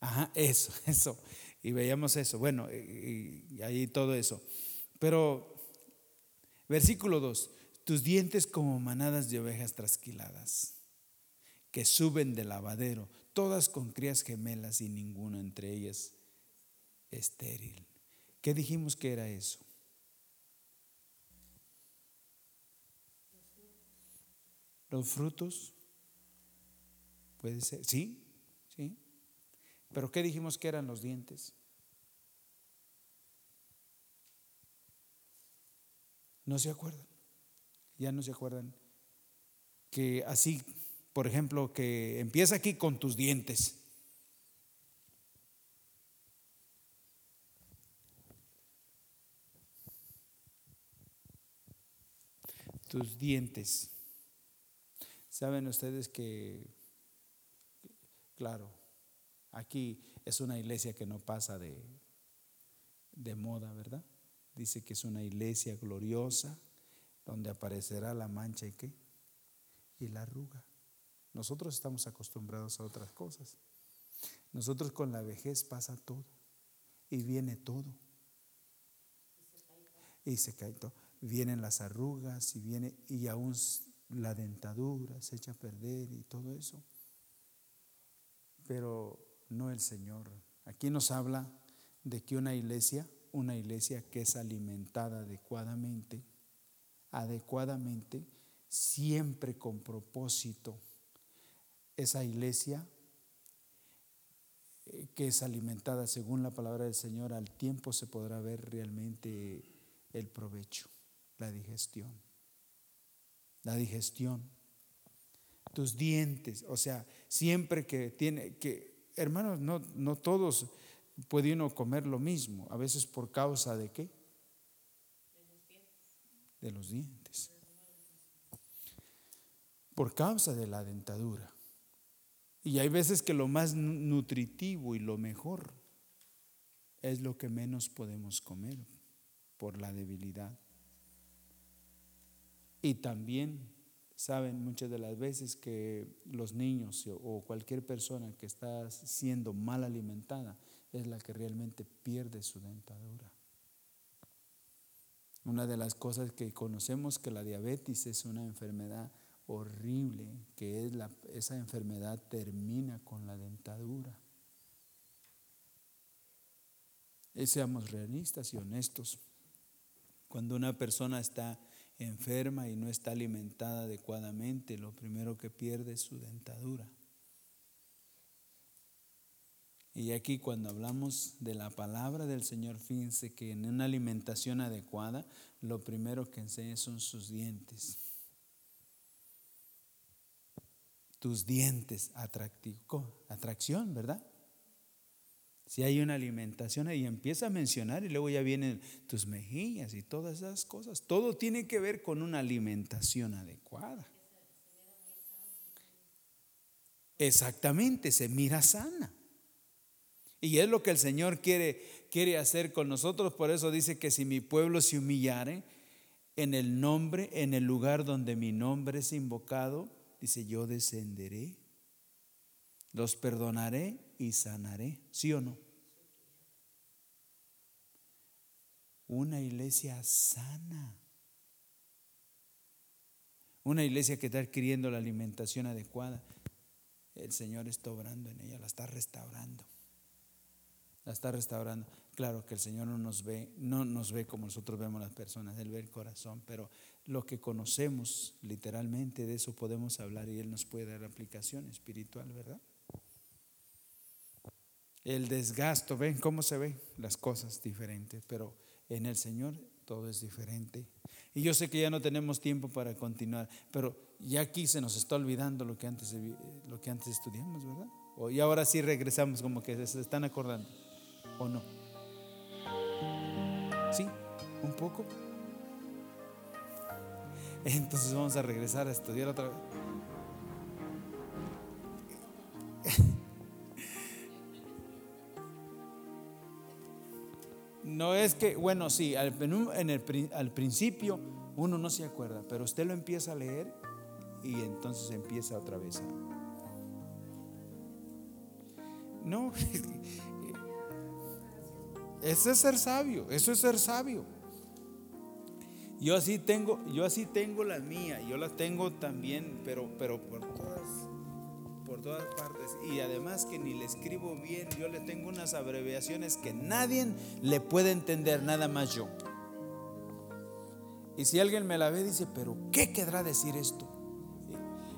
Ajá, eso, <laughs> eso. Y veíamos eso. Bueno, y, y ahí todo eso. Pero, versículo 2, tus dientes como manadas de ovejas trasquiladas, que suben del lavadero, todas con crías gemelas y ninguno entre ellas estéril. ¿Qué dijimos que era eso? Los frutos, puede ser, sí, sí. Pero ¿qué dijimos que eran los dientes? ¿No se acuerdan? Ya no se acuerdan. Que así, por ejemplo, que empieza aquí con tus dientes. Tus dientes. Saben ustedes que, claro, aquí es una iglesia que no pasa de, de moda, ¿verdad? Dice que es una iglesia gloriosa donde aparecerá la mancha y qué? Y la arruga. Nosotros estamos acostumbrados a otras cosas. Nosotros con la vejez pasa todo y viene todo. Y se cae todo. Vienen las arrugas y viene y aún la dentadura se echa a perder y todo eso. pero no el Señor. Aquí nos habla de que una iglesia, una iglesia que es alimentada adecuadamente, adecuadamente, siempre con propósito, esa iglesia eh, que es alimentada según la palabra del Señor, al tiempo se podrá ver realmente el provecho, la digestión. La digestión. Tus dientes, o sea, siempre que tiene que, hermanos, no, no todos puede uno comer lo mismo, a veces por causa de qué? De los dientes. Por causa de la dentadura. Y hay veces que lo más nutritivo y lo mejor es lo que menos podemos comer por la debilidad. Y también saben muchas de las veces que los niños o cualquier persona que está siendo mal alimentada es la que realmente pierde su dentadura. Una de las cosas que conocemos que la diabetes es una enfermedad horrible que es la, esa enfermedad termina con la dentadura. Y seamos realistas y honestos. Cuando una persona está enferma y no está alimentada adecuadamente, lo primero que pierde es su dentadura. Y aquí cuando hablamos de la palabra del Señor, fíjense que en una alimentación adecuada, lo primero que enseña son sus dientes tus dientes, atracción, ¿verdad? Si hay una alimentación y empieza a mencionar y luego ya vienen tus mejillas y todas esas cosas. Todo tiene que ver con una alimentación adecuada. Exactamente, se mira sana. Y es lo que el Señor quiere, quiere hacer con nosotros. Por eso dice que si mi pueblo se humillare en el nombre, en el lugar donde mi nombre es invocado, Dice, yo descenderé, los perdonaré y sanaré. ¿Sí o no? Una iglesia sana. Una iglesia que está adquiriendo la alimentación adecuada. El Señor está obrando en ella, la está restaurando. La está restaurando. Claro que el Señor no nos ve, no nos ve como nosotros vemos las personas, Él ve el corazón, pero lo que conocemos literalmente de eso podemos hablar y Él nos puede dar aplicación espiritual, ¿verdad? El desgasto, ven cómo se ven las cosas diferentes, pero en el Señor todo es diferente. Y yo sé que ya no tenemos tiempo para continuar, pero ya aquí se nos está olvidando lo que antes, lo que antes estudiamos, ¿verdad? Y ahora sí regresamos como que se están acordando, ¿o no? Sí, un poco. Entonces vamos a regresar a estudiar otra vez. No es que, bueno, sí, al, principio uno no se acuerda, pero usted lo empieza a leer y entonces empieza otra vez. No, <laughs> eso es ser sabio, eso es ser sabio. Yo así tengo, yo así tengo la mía, yo la tengo también, pero, pero por todas, por todas partes. Y además que ni le escribo bien, yo le tengo unas abreviaciones que nadie le puede entender, nada más yo. Y si alguien me la ve, dice, pero ¿qué querrá decir esto?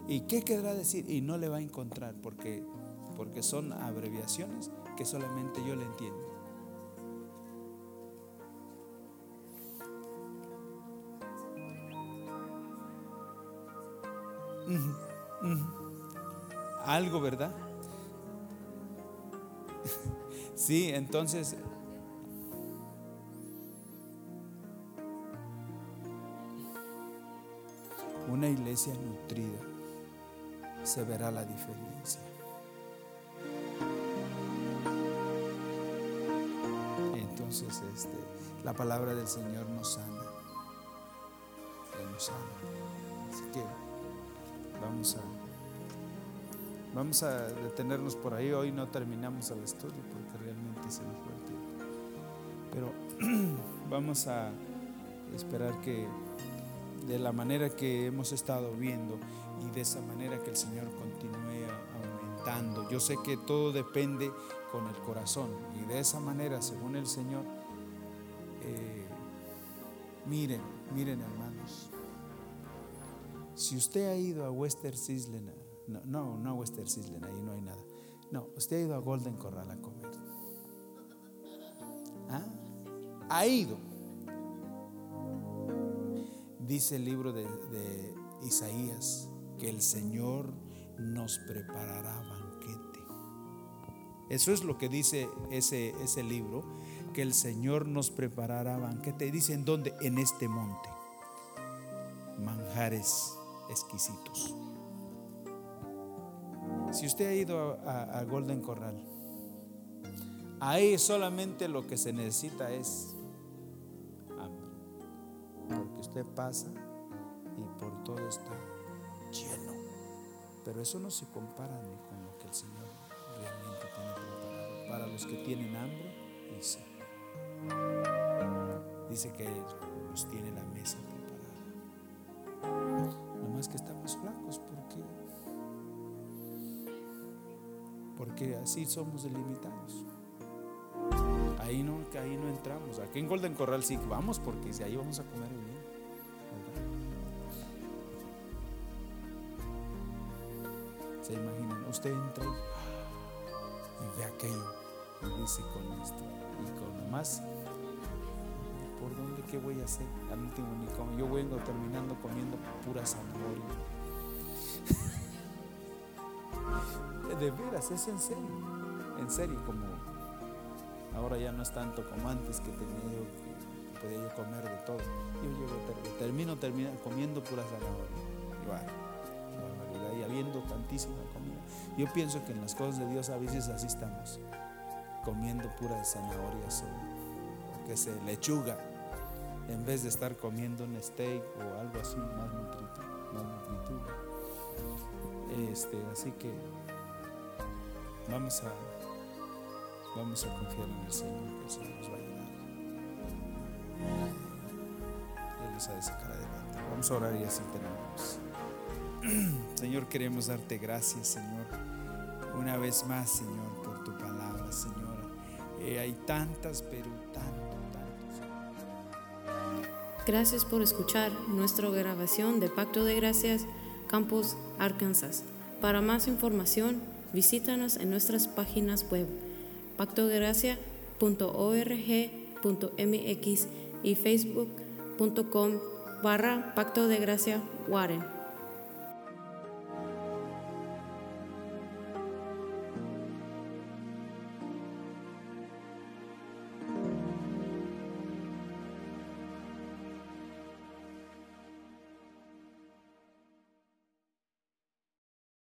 ¿Y qué querrá decir? Y no le va a encontrar porque, porque son abreviaciones que solamente yo le entiendo. Algo, ¿verdad? <laughs> Sí, entonces... Una iglesia nutrida se verá la diferencia. Entonces, este, la palabra del Señor nos sana. Nos sana. Así que Vamos a, vamos a detenernos por ahí. Hoy no terminamos el estudio porque realmente se nos fue el tiempo. Pero <clears throat> vamos a esperar que de la manera que hemos estado viendo y de esa manera que el Señor continúe aumentando. Yo sé que todo depende con el corazón y de esa manera, según el Señor, eh, miren, miren hermanos, si usted ha ido a Western Island, no, no, no a Western Island, ahí no hay nada. No, usted ha ido a Golden Corral a comer. ¿Ah? Ha ido. Dice el libro de, de Isaías que el Señor nos preparará banquete. Eso es lo que dice ese, ese libro, que el Señor nos preparará banquete. Dice en dónde? En este monte. Manjares exquisitos. Si usted ha ido a, Golden Corral, ahí solamente lo que se necesita es hambre. Porque usted pasa y por todo está lleno. Pero eso no se compara ni con lo que el Señor realmente tiene preparado. Para los que tienen hambre, dice. Dice que nos tiene la mesa más que estamos flacos porque porque así somos delimitados. Ahí no, ahí no entramos. Aquí en Golden Corral sí vamos porque si ahí vamos a comer bien. Se imaginan, usted entra y, y ve aquello y dice con esto y con más. ¿Por dónde qué voy a hacer? Al último ni. Yo vengo terminando comiendo pura zanahoria. <laughs> de veras, es en serio. En serio, como ahora ya no es tanto como antes que tenía yo que podía yo comer de todo. Yo llego, termino, termino comiendo pura zanahoria. Y y habiendo tantísima comida. Yo pienso que en las cosas de Dios a veces así estamos, comiendo puras zanahorias o, que se lechuga, en vez de estar comiendo un steak o algo así más nutritivo. Este, así que vamos a vamos a confiar en el Señor que el Señor nos va a ayudar. Él nos ha de sacar adelante. Vamos a orar y así terminamos. <clears throat> Señor, queremos darte gracias, Señor, una vez más, Señor, por tu palabra, Señor. Eh, hay tantas, pero Gracias por escuchar nuestra grabación de Pacto de Gracias, Campus Arkansas. Para más información, visítanos en nuestras páginas web pactodegracia.org.mx y facebook.com barra Pacto de Gracia Warren.